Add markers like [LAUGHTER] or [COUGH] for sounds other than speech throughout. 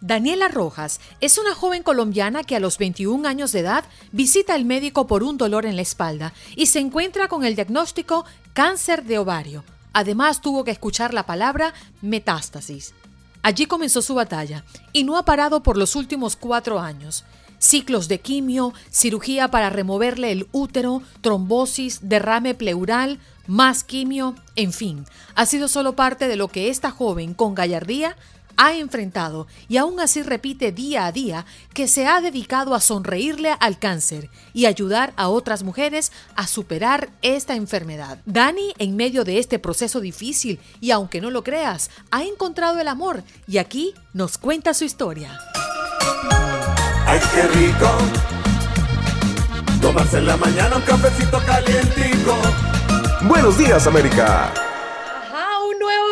Daniela Rojas es una joven colombiana que a los 21 años de edad visita al médico por un dolor en la espalda y se encuentra con el diagnóstico cáncer de ovario. Además tuvo que escuchar la palabra metástasis. Allí comenzó su batalla y no ha parado por los últimos cuatro años. Ciclos de quimio, cirugía para removerle el útero, trombosis, derrame pleural, más quimio, en fin, ha sido solo parte de lo que esta joven con gallardía ha enfrentado y aún así repite día a día que se ha dedicado a sonreírle al cáncer y ayudar a otras mujeres a superar esta enfermedad. Dani, en medio de este proceso difícil y aunque no lo creas, ha encontrado el amor y aquí nos cuenta su historia. ¡Ay, qué rico! Tomarse en la mañana un cafecito calientico. Buenos días, América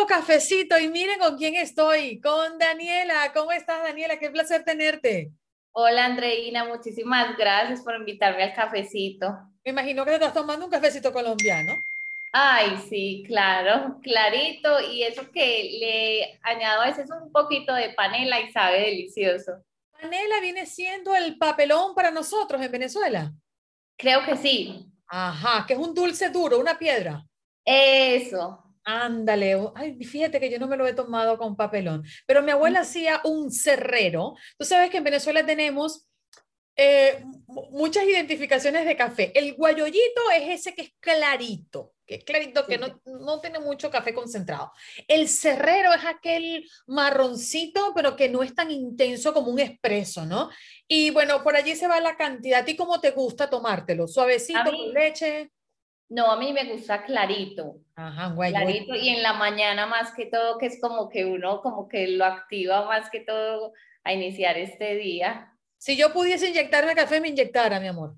cafecito y miren con quién estoy, con Daniela. ¿Cómo estás, Daniela? Qué placer tenerte. Hola, Andreina, muchísimas gracias por invitarme al cafecito. Me imagino que te estás tomando un cafecito colombiano. Ay, sí, claro, clarito. Y eso que le añado a veces un poquito de panela y sabe delicioso. ¿Panela viene siendo el papelón para nosotros en Venezuela? Creo que sí. Ajá, que es un dulce duro, una piedra. Eso, Ándale, ay, fíjate que yo no me lo he tomado con papelón, pero mi abuela hacía un cerrero. Tú sabes que en Venezuela tenemos eh, muchas identificaciones de café. El guayollito es ese que es clarito, que es clarito, que no, no tiene mucho café concentrado. El cerrero es aquel marroncito, pero que no es tan intenso como un espresso, ¿no? Y bueno, por allí se va la cantidad. ¿A ti cómo te gusta tomártelo? ¿Suavecito, con leche? No, a mí me gusta clarito. Ajá, guay, clarito y en la mañana más que todo, que es como que uno como que lo activa más que todo a iniciar este día. Si yo pudiese inyectarme café, me inyectara, mi amor.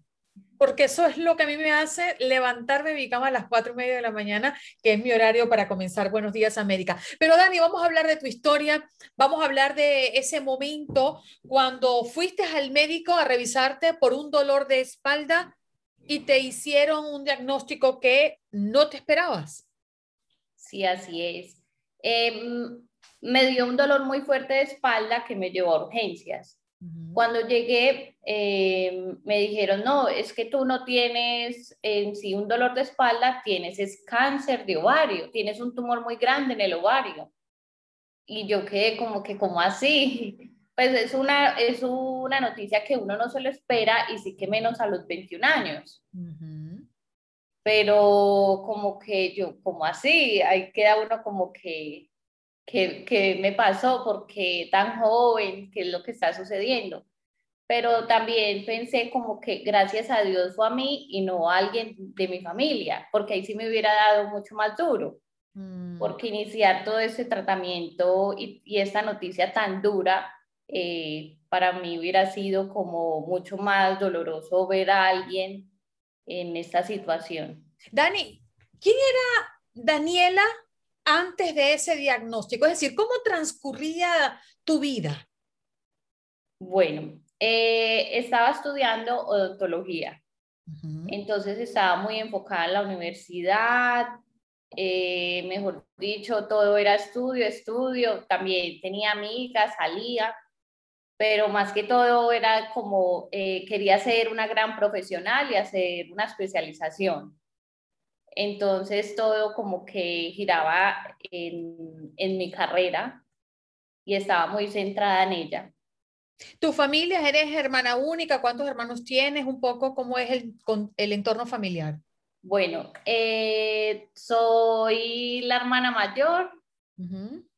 Porque eso es lo que a mí me hace levantarme de mi cama a las cuatro y media de la mañana, que es mi horario para comenzar Buenos Días América. Pero Dani, vamos a hablar de tu historia, vamos a hablar de ese momento cuando fuiste al médico a revisarte por un dolor de espalda y te hicieron un diagnóstico que no te esperabas. Sí, así es. Em, me dio un dolor muy fuerte de espalda que me llevó a urgencias. Cuando llegué, em, me dijeron, no, es que tú no tienes en sí un dolor de espalda, tienes es cáncer de ovario, tienes un tumor muy grande en el ovario. Y yo quedé como que, como así? Pues es una, es una noticia que uno no se lo espera y sí que menos a los 21 años. Pero como que yo, como así, ahí queda uno como que, que, que me pasó porque tan joven, qué es lo que está sucediendo. Pero también pensé como que gracias a Dios fue a mí y no a alguien de mi familia, porque ahí sí me hubiera dado mucho más duro. Mm. Porque iniciar todo ese tratamiento y, y esta noticia tan dura, eh, para mí hubiera sido como mucho más doloroso ver a alguien en esta situación. Dani, ¿quién era Daniela antes de ese diagnóstico? Es decir, ¿cómo transcurría tu vida? Bueno, eh, estaba estudiando odontología. Entonces estaba muy enfocada en la universidad, eh, mejor dicho, todo era estudio, estudio. También tenía amigas, salía, pero más que todo era como eh, quería ser una gran profesional y hacer una especialización. Entonces todo como que giraba en, en mi carrera y estaba muy centrada en ella. ¿Tu familia eres hermana única? ¿Cuántos hermanos tienes? Un poco cómo es el, el entorno familiar. Bueno, eh, soy la hermana mayor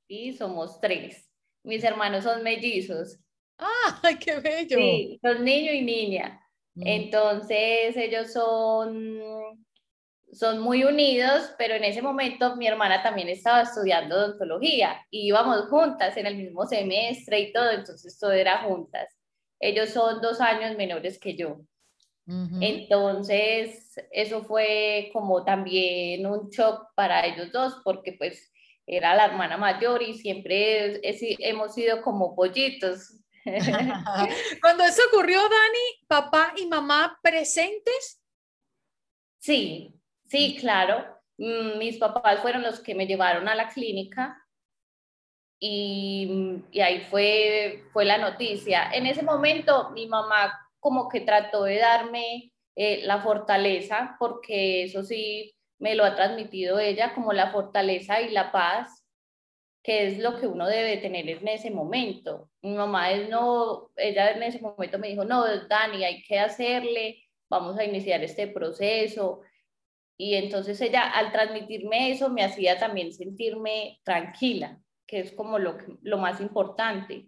y somos tres. Mis hermanos son mellizos. ¡Ah, qué bello! Sí, son niño y niña. Mm. Entonces ellos son, son muy unidos, pero en ese momento mi hermana también estaba estudiando odontología y íbamos juntas en el mismo semestre y todo, entonces todo era juntas. Ellos son dos años menores que yo. Entonces, eso fue como también un shock para ellos dos, porque pues era la hermana mayor y siempre hemos sido como pollitos. [LAUGHS] Cuando eso ocurrió, Dani, papá y mamá presentes. Sí, sí, claro. Mm, mis papás fueron los que me llevaron a la clínica y, y ahí fue, fue la noticia. En ese momento mi mamá como que trató de darme eh, la fortaleza, porque eso sí me lo ha transmitido ella, como la fortaleza y la paz, que es lo que uno debe tener en ese momento. Mi mamá es no, ella en ese momento me dijo, no, Dani, hay que hacerle, vamos a iniciar este proceso. Y entonces ella al transmitirme eso me hacía también sentirme tranquila, que es como lo, lo más importante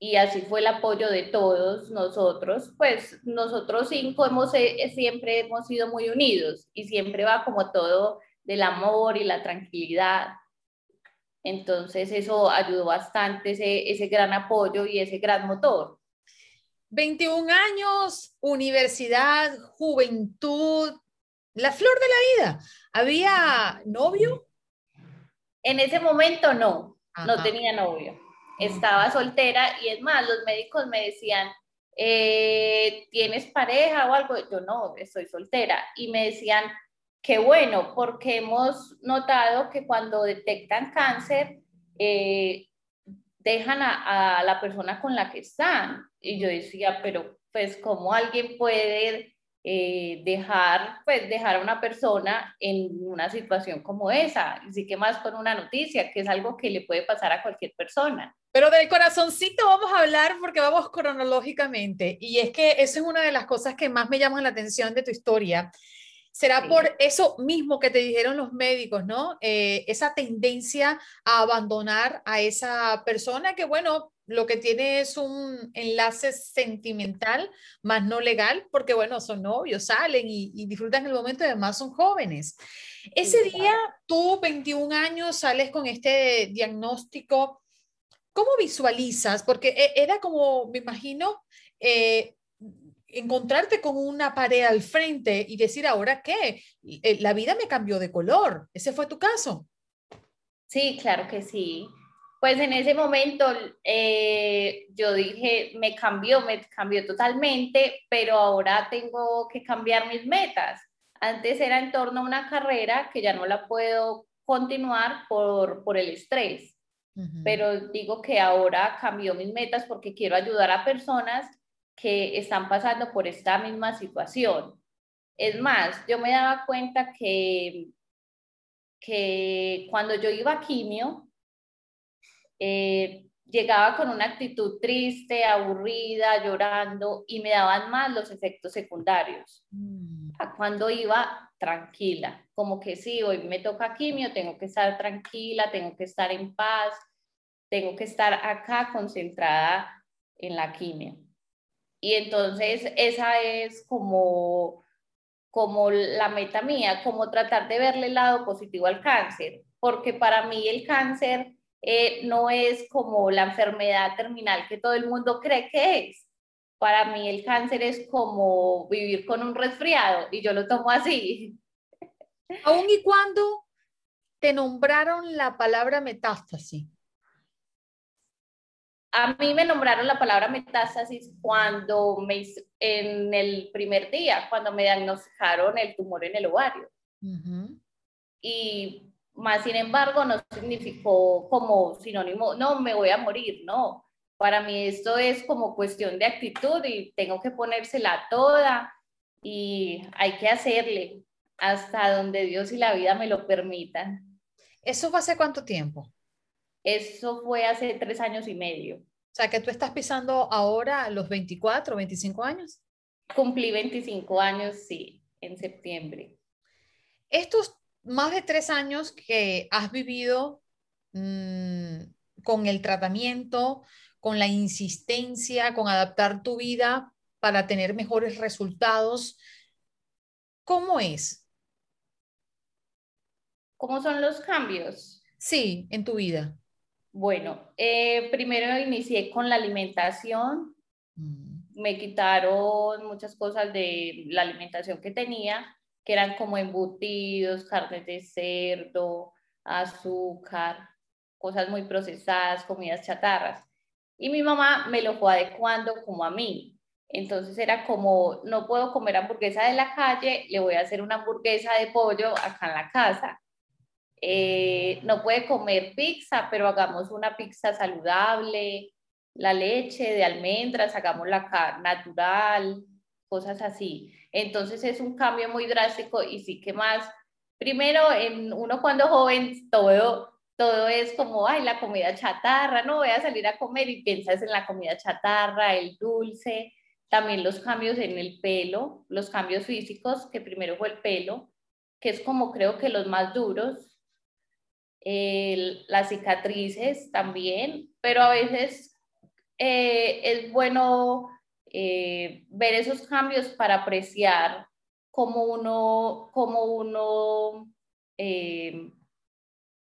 y así fue el apoyo de todos nosotros, pues nosotros cinco hemos, eh, siempre hemos sido muy unidos y siempre va como todo del amor y la tranquilidad. Entonces eso ayudó bastante, ese, ese gran apoyo y ese gran motor. 21 años, universidad, juventud, la flor de la vida. ¿Había novio? En ese momento no, no tenía novio estaba soltera y es más, los médicos me decían, eh, ¿tienes pareja o algo? Yo no, estoy soltera. Y me decían, qué bueno, porque hemos notado que cuando detectan cáncer, eh, dejan a, a, la persona con la que están. Y yo decía, pero pues, ¿cómo alguien puede eh, dejar, pues, dejar a una persona en una situación como esa? Y sí que más con una noticia, que es algo que le puede pasar a cualquier persona. Pero del corazoncito vamos a hablar porque vamos cronológicamente. Y es que eso es una de las cosas que más me llaman la atención de tu historia. Será por eso mismo que te dijeron los médicos, ¿no? Eh, esa tendencia a abandonar a esa persona que, bueno, lo que tiene es un enlace sentimental, más no legal, porque, bueno, son novios, salen y, y disfrutan el momento y además son jóvenes. Ese día, tú, 21 años, sales con este diagnóstico ¿Cómo visualizas? Porque e, era como, me imagino, eh, encontrarte con una pared al frente y decir, ¿ahora qué? Eh, la vida me cambió de color. ¿Ese fue tu caso? Sí, claro que sí. Pues en ese momento eh, yo dije, me cambió, me cambió totalmente, pero ahora tengo que cambiar mis metas. Antes era en torno a una carrera que ya no la puedo continuar por, por el estrés pero digo que ahora cambió mis metas porque quiero ayudar a personas que están pasando por esta misma situación. Es más, yo me daba cuenta que, que cuando yo iba a quimio, eh, llegaba con una actitud triste, aburrida, llorando y me daban más los efectos secundarios. Mm. A cuando iba tranquila, como que sí, hoy me toca quimio, tengo que estar tranquila, tengo que estar en paz, tengo que estar acá concentrada en la quimio. Y entonces esa es como, como la meta mía, como tratar de verle el lado positivo al cáncer, porque para mí el cáncer eh, no es como la enfermedad terminal que todo el mundo cree que es. Para mí el cáncer es como vivir con un resfriado y yo lo tomo así. [LAUGHS] Aún y cuando te nombraron la palabra metástasis, a mí me nombraron la palabra metástasis cuando me, en el primer día, cuando me diagnosticaron el tumor en el ovario. Y más sin embargo no significó como sinónimo, no, me voy a morir, no. Para mí esto es como cuestión de actitud y tengo que ponérsela toda y hay que hacerle hasta donde Dios y la vida me lo permitan. ¿Eso fue hace cuánto tiempo? Eso fue hace tres años y medio. O sea, que tú estás pisando ahora los 24, 25 años. Cumplí 25 años, sí, en septiembre. Estos más de tres años que has vivido mmm, con el tratamiento, con la insistencia, con adaptar tu vida para tener mejores resultados, ¿cómo es? ¿Cómo son los cambios? Sí, en tu vida. Bueno, eh, primero inicié con la alimentación. Mm. Me quitaron muchas cosas de la alimentación que tenía, que eran como embutidos, carnes de cerdo, azúcar, cosas muy procesadas, comidas chatarras. Y mi mamá me lo fue adecuando como a mí. Entonces era como, no puedo comer hamburguesa de la calle, le voy a hacer una hamburguesa de pollo acá en la casa. Eh, no puede comer pizza, pero hagamos una pizza saludable, la leche de almendras, hagamos la carne natural, cosas así. Entonces es un cambio muy drástico y sí que más, primero, uno cuando joven, todo, todo es como, ay, la comida chatarra, no voy a salir a comer y piensas en la comida chatarra, el dulce, también los cambios en el pelo, los cambios físicos, que primero fue el pelo, que es como creo que los más duros, las cicatrices también, pero a veces eh, es bueno eh, ver esos cambios para apreciar cómo uno, cómo uno, eh,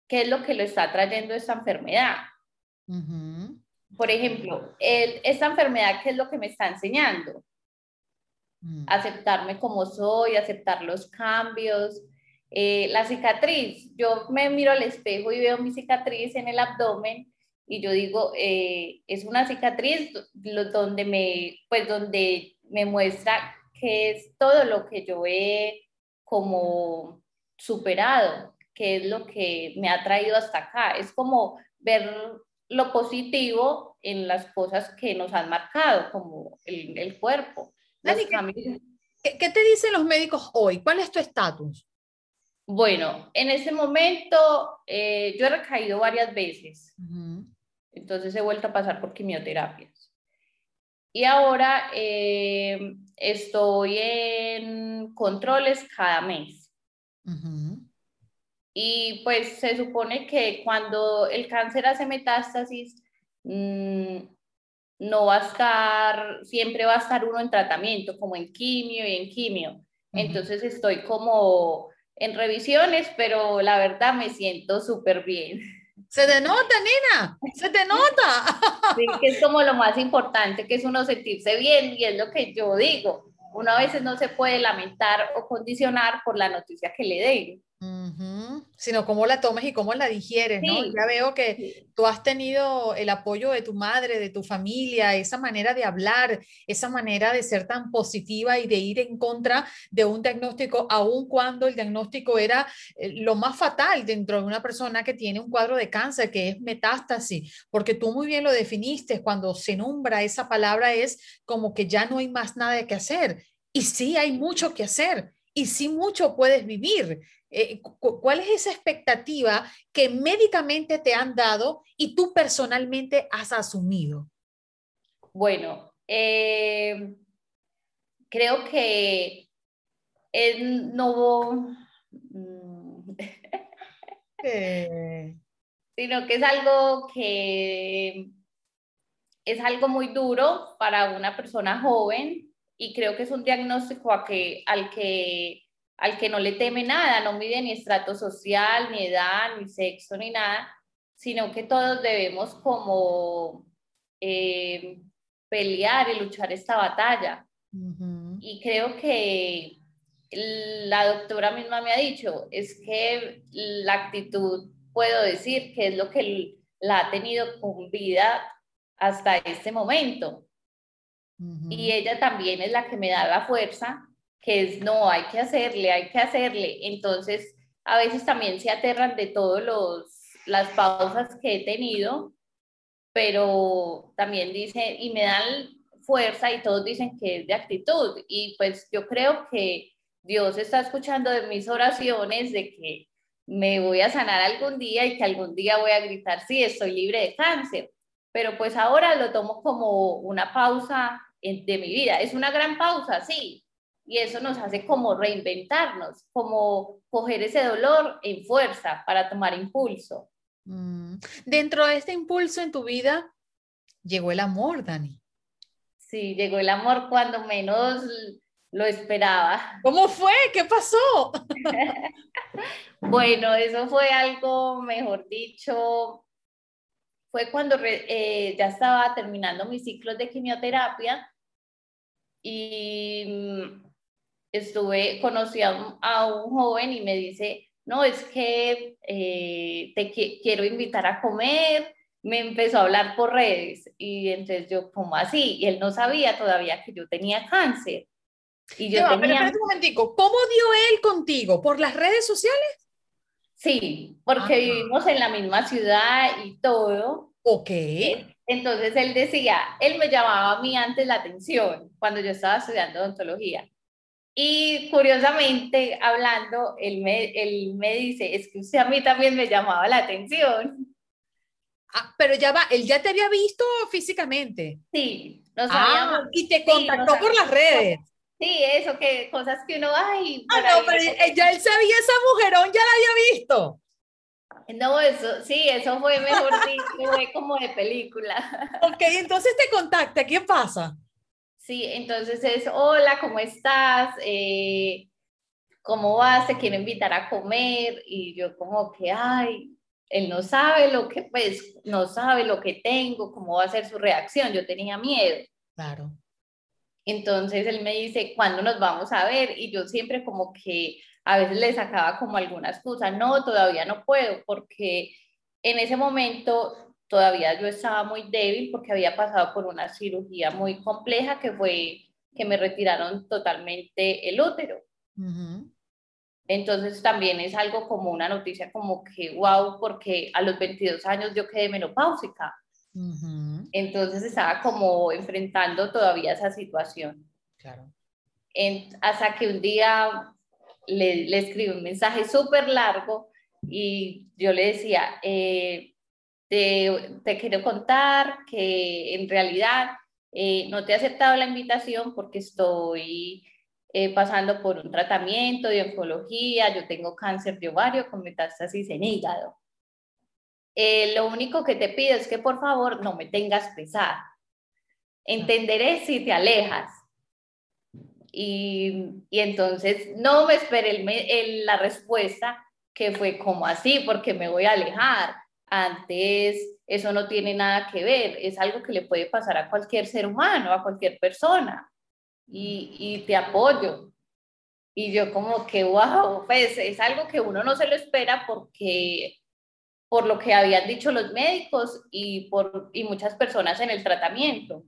qué es lo que lo está trayendo esta enfermedad. Por ejemplo, esta enfermedad, ¿qué es lo que me está enseñando? Mm. Aceptarme como soy, aceptar los cambios, eh, la cicatriz, yo me miro al espejo y veo mi cicatriz en el abdomen y yo digo, eh, es una cicatriz donde me, pues donde me muestra que es todo lo que yo he como superado, que es lo que me ha traído hasta acá. Es como ver lo positivo en las cosas que nos han marcado, como el, el cuerpo. ¿qué, ¿qué, te dicen los médicos hoy? ¿Cuál es tu estatus? Bueno, en ese momento eh, yo he recaído varias veces, entonces he vuelto a pasar por quimioterapias. Y ahora eh, estoy en controles cada mes. Y pues se supone que cuando el cáncer hace metástasis, mm, no va a estar, siempre va a estar uno en tratamiento, como en quimio y en quimio. Entonces estoy como en revisiones, pero la verdad me siento súper bien. Se te nota, nena, se te nota. Sí, que es como lo más importante, que es uno sentirse bien y es lo que yo digo. Uno a veces no se puede lamentar o condicionar por la noticia que le den sino cómo la tomes y cómo la digieres, ¿no? Ya veo que tú has tenido el apoyo de tu madre, de tu familia, esa manera de hablar, esa manera de ser tan positiva y de ir en contra de un diagnóstico, aun cuando el diagnóstico era eh, lo más fatal dentro de una persona que tiene un cuadro de cáncer, que es metástasis, porque tú muy bien lo definiste, cuando se nombra esa palabra es como que ya no hay más nada que hacer. Y sí hay mucho que hacer y sí mucho puedes vivir. Eh, ¿Cuál es esa expectativa que médicamente te han dado y tú personalmente has asumido? Bueno, eh, creo que no... Mm, [LAUGHS] sino que es algo que es algo muy duro para una persona joven y creo que es un diagnóstico a que, al que al que no le teme nada, no mide ni estrato social, ni edad, ni sexo, ni nada, sino que todos debemos como eh, pelear y luchar esta batalla. Y creo que la doctora misma me ha dicho, es que la actitud, puedo decir, que es lo que la ha tenido con vida hasta este momento. Y ella también es la que me da la fuerza que es no, hay que hacerle, hay que hacerle. Entonces, a veces también se aterran de todas las pausas que he tenido, pero también dicen, y me dan fuerza y todos dicen que es de actitud. Y pues yo creo que Dios está escuchando de mis oraciones de que me voy a sanar algún día y que algún día voy a gritar, sí, estoy libre de cáncer. Pero pues ahora lo tomo como una pausa de mi vida. Es una gran pausa, sí, y eso nos hace como reinventarnos, como coger ese dolor en fuerza para tomar impulso. Mm. Dentro de este impulso en tu vida, llegó el amor, Dani. Sí, llegó el amor cuando menos lo esperaba. ¿Cómo fue? ¿Qué pasó? [LAUGHS] bueno, eso fue algo, mejor dicho, fue cuando eh, ya estaba terminando mis ciclos de quimioterapia y mm, estuve, conocí a un, joven y me dice, no, es que eh, te quiero invitar a comer, me empezó a hablar por redes y entonces yo, ¿cómo así? Y él no sabía todavía que yo tenía cáncer. Y yo tenía... Pero espérate un momentico, ¿cómo dio él contigo? ¿Por las redes sociales? Sí, porque vivimos en la misma ciudad y todo. Ok. Entonces él decía, él me llamaba a mí antes la atención cuando yo estaba estudiando odontología. Y curiosamente, hablando, él me, él me dice, es que usted a mí también me llamaba la atención. Ah, pero ya va, él ya te había visto físicamente. Sí, nos ah, y te contactó por las redes. Sí, eso, que cosas que uno, ay. Ah, no, pero ya él sabía esa mujerón, ya la había visto. No, eso, sí, eso fue mejor dicho, fue como de película. Ok, entonces te contacta, ¿qué pasa? Sí, entonces es, hola, ¿cómo estás? Eh, ¿Cómo vas? Te quiero invitar a comer. Y yo como que, ay, él no sabe lo que, pues, no sabe lo que tengo, cómo va a ser su reacción. Yo tenía miedo. Claro. Entonces él me dice, ¿cuándo nos vamos a ver? Y yo siempre como que a veces le sacaba como alguna excusa, no, todavía no puedo, porque en ese momento todavía yo estaba muy débil porque había pasado por una cirugía muy compleja que fue que me retiraron totalmente el útero. Entonces también es algo como una noticia como que, wow, porque a los 22 años yo quedé menopáusica. Entonces estaba como enfrentando todavía esa situación. Claro. hasta que un día le, le escribí un mensaje súper largo y yo le decía, eh, te, te, quiero contar que en realidad eh, no te he aceptado la invitación porque estoy eh, pasando por un tratamiento de oncología, yo tengo cáncer de ovario con metástasis en hígado. Eh, lo único que te pido es que por favor no me tengas pesar. Entenderé si te alejas. Y, y entonces no me esperé el, la respuesta que fue como así, porque me voy a alejar. Antes eso no tiene nada que ver, es algo que le puede pasar a cualquier ser humano, a cualquier persona y, y te apoyo. Y yo como que, wow, pues es algo que uno no se lo espera porque por lo que habían dicho los médicos y por y muchas personas en el tratamiento.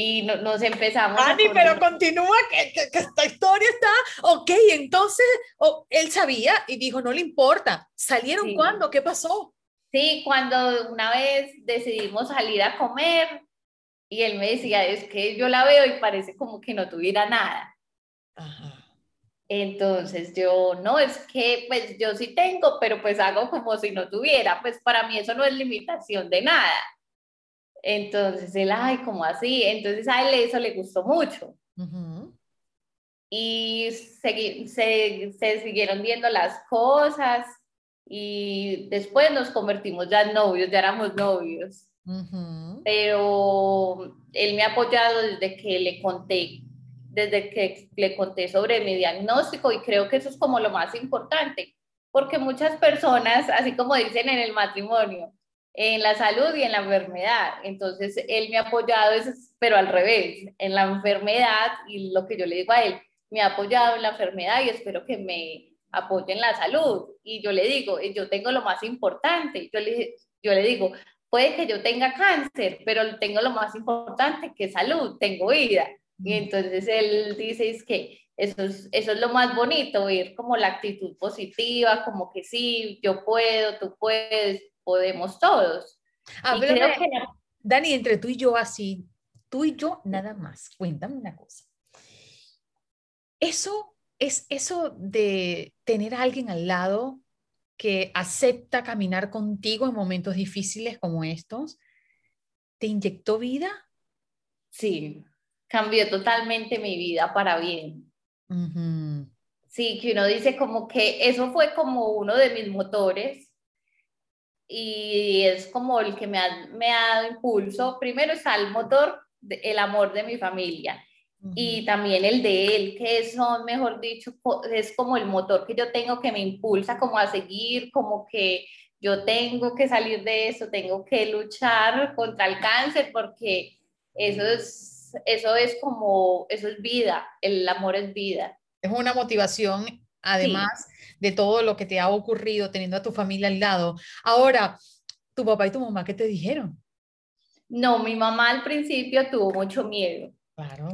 Y nos empezamos. Ani, pero continúa, que, que, esta historia está. Ok, entonces él sabía y dijo: No le importa. ¿Salieron cuándo? ¿Qué pasó? Sí, cuando una vez decidimos salir a comer, y él me decía, es que yo la veo y parece como que no tuviera nada. Entonces yo, no, es que pues yo sí tengo, pero pues hago como si no tuviera, pues para mí eso no es limitación de nada. Entonces él, ay, como así? Entonces a él eso le gustó mucho. Y se, se, siguieron viendo las cosas y después nos convertimos ya en novios, ya éramos novios pero él me ha apoyado desde que le conté, desde que le conté sobre mi diagnóstico y creo que eso es como lo más importante, porque muchas personas, así como dicen en el matrimonio, en la salud y en la enfermedad. Entonces, él me ha apoyado, pero al revés, en la enfermedad y lo que yo le digo a él, me ha apoyado en la enfermedad y espero que me apoye en la salud. Y yo le digo, yo tengo lo más importante. Yo le, yo le digo, puede que yo tenga cáncer, pero tengo lo más importante que salud, tengo vida. Y entonces él dice es que eso es, eso es lo más bonito, ver como la actitud positiva, como que sí, yo puedo, tú puedes, podemos todos. Ah, Dani, entre tú y yo así, tú y yo nada más, cuéntame una cosa. Eso es eso de tener a alguien al lado que acepta caminar contigo en momentos difíciles como estos, ¿te inyectó vida? Sí, cambió totalmente mi vida para bien. Sí, que uno dice como que eso fue como uno de mis motores y es como el que me ha, me ha dado impulso. Primero está el motor, el amor de mi familia y también el de él, que eso, mejor dicho, es como el motor que yo tengo que me impulsa como a seguir, como que yo tengo que salir de eso, tengo que luchar contra el cáncer porque eso es, eso es como, eso es vida, el amor es vida. Es una motivación, además de todo lo que te ha ocurrido teniendo a tu familia al lado. Ahora, tu papá y tu mamá, ¿qué te dijeron? No, mi mamá al principio tuvo mucho miedo. Claro.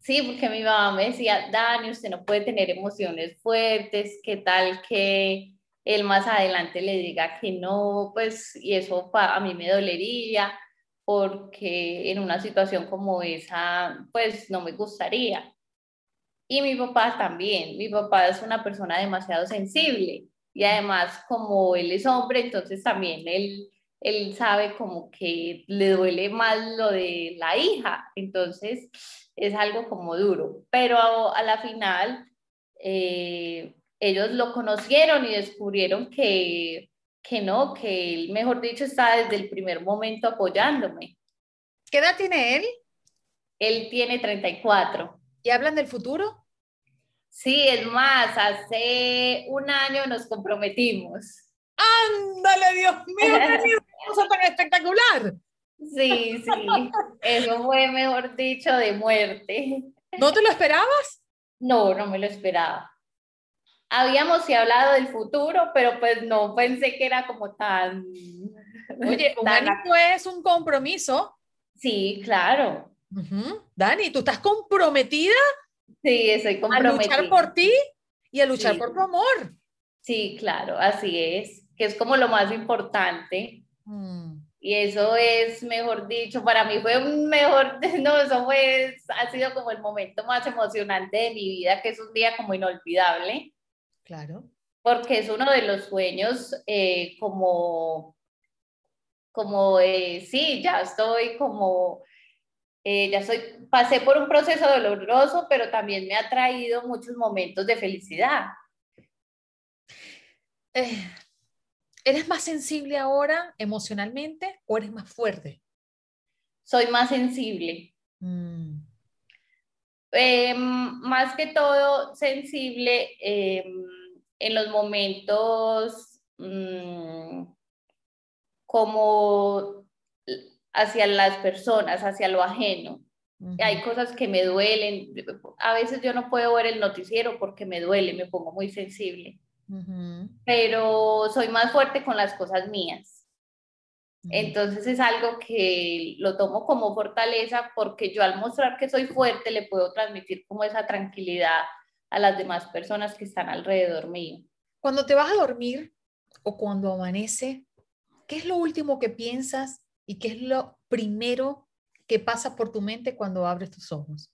Sí, porque mi mamá me decía, Dani, usted no puede tener emociones fuertes, ¿qué tal que él más adelante le diga que no? Pues, y eso a mí me dolería, porque en una situación como esa, pues no me gustaría. Y mi papá también, mi papá es una persona demasiado sensible y además como él es hombre, entonces también él, él sabe como que le duele más lo de la hija, entonces es algo como duro, pero a, la final eh, ellos lo conocieron y descubrieron que, que no, que él, mejor dicho, está desde el primer momento apoyándome. ¿Qué edad tiene él? Él tiene 34. ¿Y hablan del futuro? Sí, es más, hace un año nos comprometimos. ¡Ándale, Dios mío! [LAUGHS] ¡Qué cosa tan espectacular! Sí, sí, eso fue, mejor dicho, de muerte. ¿No te lo esperabas? No, no me lo esperaba. Habíamos sí hablado del futuro, pero pues no pensé que era como tan... Oye, [LAUGHS] un año es un compromiso. Sí, claro. Dani, ¿tú estás comprometida? Sí, estoy comprometida. A luchar por ti y a luchar por tu amor. Sí, claro, así es, que es como lo más importante. Mm. Y eso es, mejor dicho, para mí fue un mejor, [LAUGHS] no, eso fue, ha sido como el momento más emocionante de mi vida, que es un día como inolvidable. Claro. Porque es uno de los sueños eh, como, como, eh, sí, ya estoy como eh, ya soy, pasé por un proceso doloroso, pero también me ha traído muchos momentos de felicidad. Eh, ¿Eres más sensible ahora emocionalmente o eres más fuerte? Soy más sensible. Mm. Em, más que todo sensible em, en los momentos mm, como hacia las personas, hacia lo ajeno. Hay cosas que me duelen. A veces yo no puedo ver el noticiero porque me duele, me pongo muy sensible. Pero soy más fuerte con las cosas mías. Entonces es algo que lo tomo como fortaleza porque yo al mostrar que soy fuerte le puedo transmitir como esa tranquilidad a las demás personas que están alrededor mío. Cuando te vas a dormir o cuando amanece, ¿qué es lo último que piensas ¿Y qué es lo primero que pasa por tu mente cuando abres tus ojos?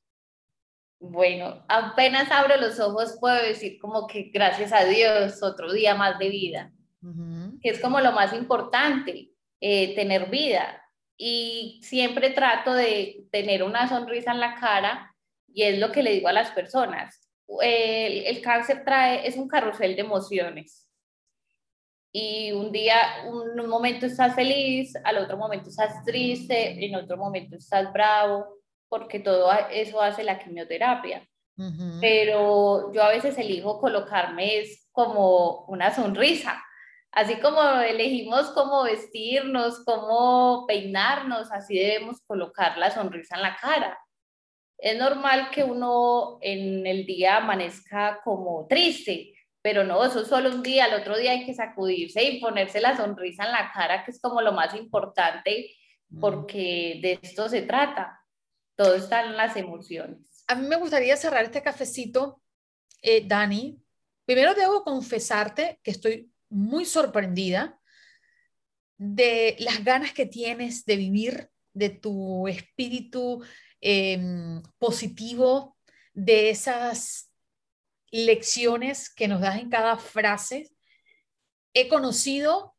Bueno, apenas abro los ojos puedo decir como que gracias a Dios, otro día más de vida, que es como lo más importante, eh, tener vida. Y siempre trato de tener una sonrisa en la cara y es lo que le digo a las personas. El, el cáncer trae, es un carrusel de emociones y un día, un, momento estás feliz, al otro momento estás triste, en otro momento estás bravo, porque todo eso hace la quimioterapia. Pero yo a veces elijo colocarme es como una sonrisa, así como elegimos cómo vestirnos, cómo peinarnos, así debemos colocar la sonrisa en la cara. Es normal que uno en el día amanezca como triste, pero no, eso es solo un día, al otro día hay que sacudirse y ponerse la sonrisa en la cara, que es como lo más importante, mm. porque de esto se trata. Todo está en las emociones. A mí me gustaría cerrar este cafecito, eh, Dani. Primero debo confesarte que estoy muy sorprendida de las ganas que tienes de vivir, de tu espíritu em, positivo, de esas lecciones que nos das en cada frase. He conocido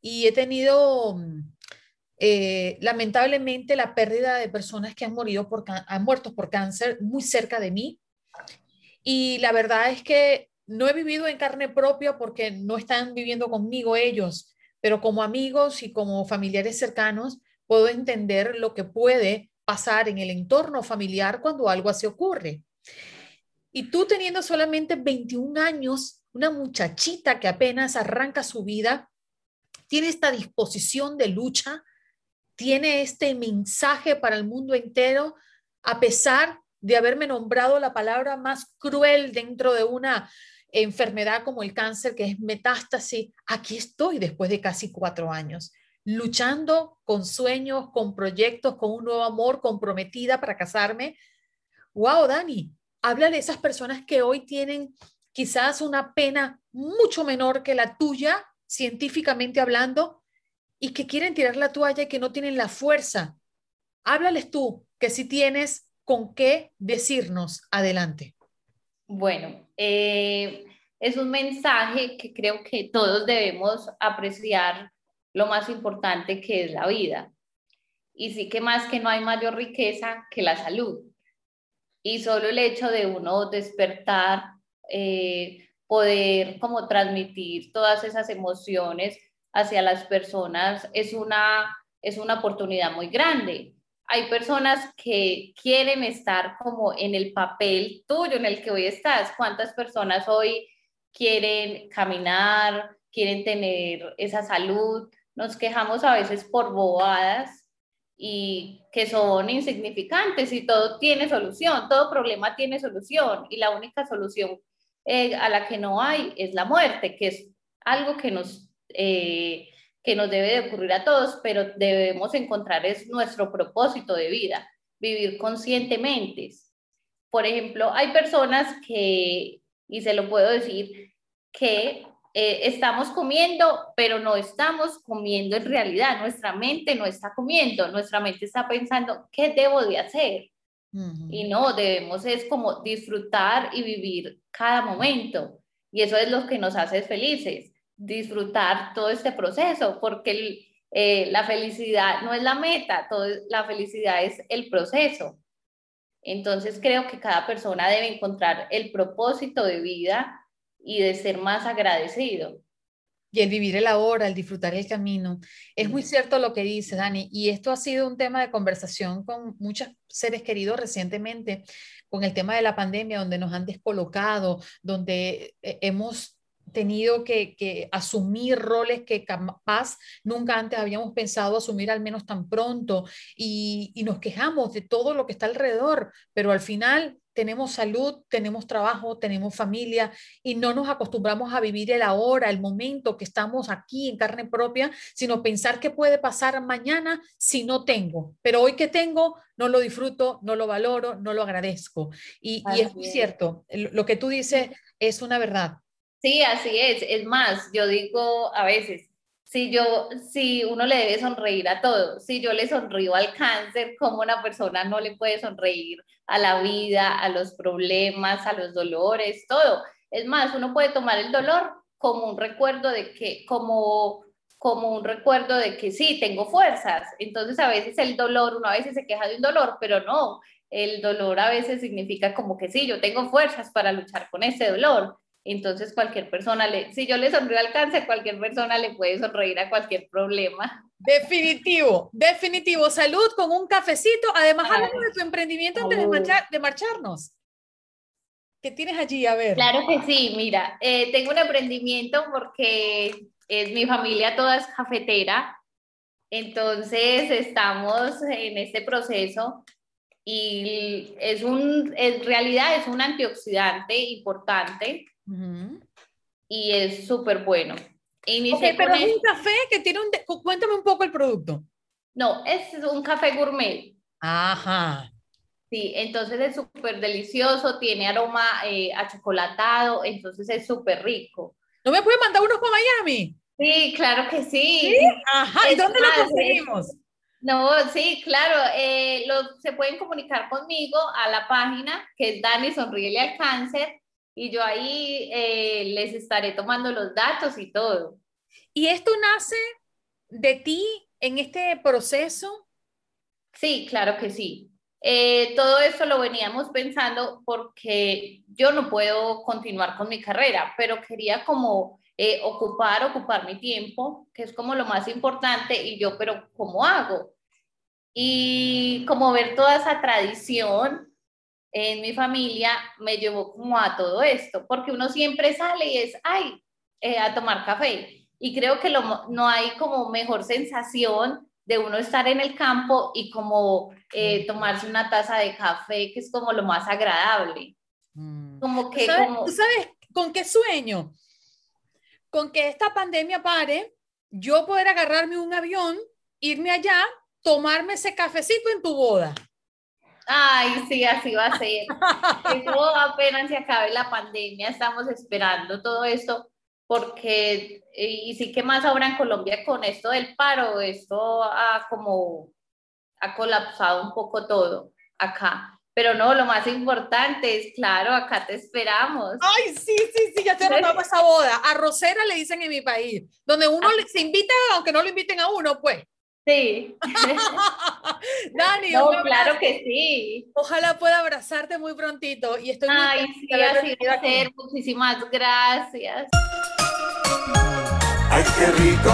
y he tenido eh, lamentablemente la pérdida de personas que han, morido por, han muerto por cáncer muy cerca de mí. Y la verdad es que no he vivido en carne propia porque no están viviendo conmigo ellos, pero como amigos y como familiares cercanos puedo entender lo que puede pasar en el entorno familiar cuando algo así ocurre. Y tú teniendo solamente 21 años, una muchachita que apenas arranca su vida, tiene esta disposición de lucha, tiene este mensaje para el mundo entero, a pesar de haberme nombrado la palabra más cruel dentro de una enfermedad como el cáncer, que es metástasis, aquí estoy después de casi cuatro años, luchando con sueños, con proyectos, con un nuevo amor, comprometida para casarme. Wow, Dani, habla de esas personas que hoy tienen quizás una pena mucho menor que la tuya, científicamente hablando, y que quieren tirar la toalla y que no tienen la fuerza. Háblales tú, que si tienes con qué decirnos adelante. Bueno, eh, es un mensaje que creo que todos debemos apreciar lo más importante que es la vida. Y sí que más que no hay mayor riqueza que la salud. Y solo el hecho de uno despertar, eh, poder como transmitir todas esas emociones hacia las personas es una, es una oportunidad muy grande hay personas que quieren estar como en el papel tuyo en el que hoy estás. ¿Cuántas personas hoy quieren caminar, quieren tener esa salud? Nos quejamos a veces por bobadas y que son insignificantes y todo tiene solución, todo problema tiene solución y la única solución eh, a la que no hay es la muerte, que es algo que nos... Eh, que nos debe de ocurrir a todos, pero debemos encontrar es nuestro propósito de vida, vivir conscientemente. Por ejemplo, hay personas que, y se lo puedo decir, que eh, estamos comiendo, pero no estamos comiendo en realidad. Nuestra mente no está comiendo, nuestra mente está pensando, ¿qué debo de hacer? Y no, debemos es como disfrutar y vivir cada momento. Y eso es lo que nos hace felices disfrutar todo este proceso, porque eh, la felicidad no es la meta, todo, la felicidad es el proceso. Entonces creo que cada persona debe encontrar el propósito de vida y de ser más agradecido. Y el vivir el ahora, el disfrutar el camino. Es muy cierto lo que dice Dani, y esto ha sido un tema de conversación con muchos seres queridos recientemente, con el tema de la pandemia, donde nos han descolocado, donde eh, hemos tenido que, asumir roles que capaz nunca antes habíamos pensado asumir al menos tan pronto y, nos quejamos de todo lo que está alrededor, pero al final tenemos salud, tenemos trabajo, tenemos familia y no nos acostumbramos a vivir el ahora, el momento que estamos aquí en carne propia, sino pensar qué puede pasar mañana si no tengo. Pero hoy que tengo, no lo disfruto, no lo valoro, no lo agradezco. Y, y es muy cierto, lo que tú dices es una verdad. Sí, así es. Es más, yo digo a veces, si yo, si uno le debe sonreír a todo, si yo le sonrío al cáncer, ¿cómo una persona no le puede sonreír a la vida, a los problemas, a los dolores, todo? Es más, uno puede tomar el dolor como un recuerdo de que, como, como un recuerdo de que sí, tengo fuerzas. Entonces a veces el dolor, uno a veces se queja de un dolor, pero no, el dolor a veces significa como que sí, yo tengo fuerzas para luchar con ese dolor. Entonces cualquier persona, le, si yo le sonrío al cáncer, cualquier persona le puede sonreír a cualquier problema. Definitivo, definitivo. Salud con un cafecito. Además, hablamos de tu emprendimiento antes de, marchar, de marcharnos. ¿Qué tienes allí? A ver. Claro que sí, mira, eh, tengo un emprendimiento porque es mi familia toda es cafetera. Entonces estamos en este proceso y es un, en realidad es un antioxidante importante y es súper bueno. pero es un café que tiene un... Cuéntame un poco el producto. No, es un café gourmet. Ajá. Sí, entonces es súper delicioso, tiene aroma eh, a chocolatado, entonces es súper rico. ¿No me puede mandar unos para Miami? Sí, claro que sí. ¿Sí? Ajá, ¿y dónde lo conseguimos? No, sí, claro, eh, se pueden comunicar conmigo a la página que es Dani Sonríele al Cáncer y yo ahí eh, les estaré tomando los datos y todo. ¿Y esto nace de ti en este proceso? Sí, claro que sí. Eh, todo esto lo veníamos pensando porque yo no puedo continuar con mi carrera, pero quería como eh, ocupar, ocupar mi tiempo, que es como lo más importante, y yo, pero ¿cómo hago? Y como ver toda esa tradición en mi familia me llevó como a todo esto, porque uno siempre sale y es, ay, eh, a tomar café. Y creo que lo, no hay como mejor sensación de uno estar en el campo y como eh, tomarse una taza de café, que es como lo más agradable. Mm. Como que... ¿Sabes, como... ¿tú sabes con qué sueño? Con que esta pandemia pare, yo poder agarrarme un avión, irme allá, tomarme ese cafecito en tu boda. Ay, sí, así va a ser. [LAUGHS] Eso apenas se acabe la pandemia, estamos esperando todo esto, porque, y sí que más ahora en Colombia con esto del paro, esto ha como, ha colapsado un poco todo acá. Pero no, lo más importante es, claro, acá te esperamos. Ay, sí, sí, sí, ya te anotado esa boda. Arrocera le dicen en mi país, donde uno se invita, aunque no lo inviten a uno, pues. Sí. [LAUGHS] Dani, no, claro que sí. Ojalá pueda abrazarte muy prontito y estoy muy Ay, sí, así va a ser. Muchísimas gracias. Ay, qué rico.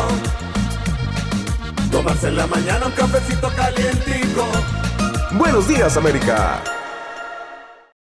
Tomarse en la mañana un cafecito calientico. Buenos días, América.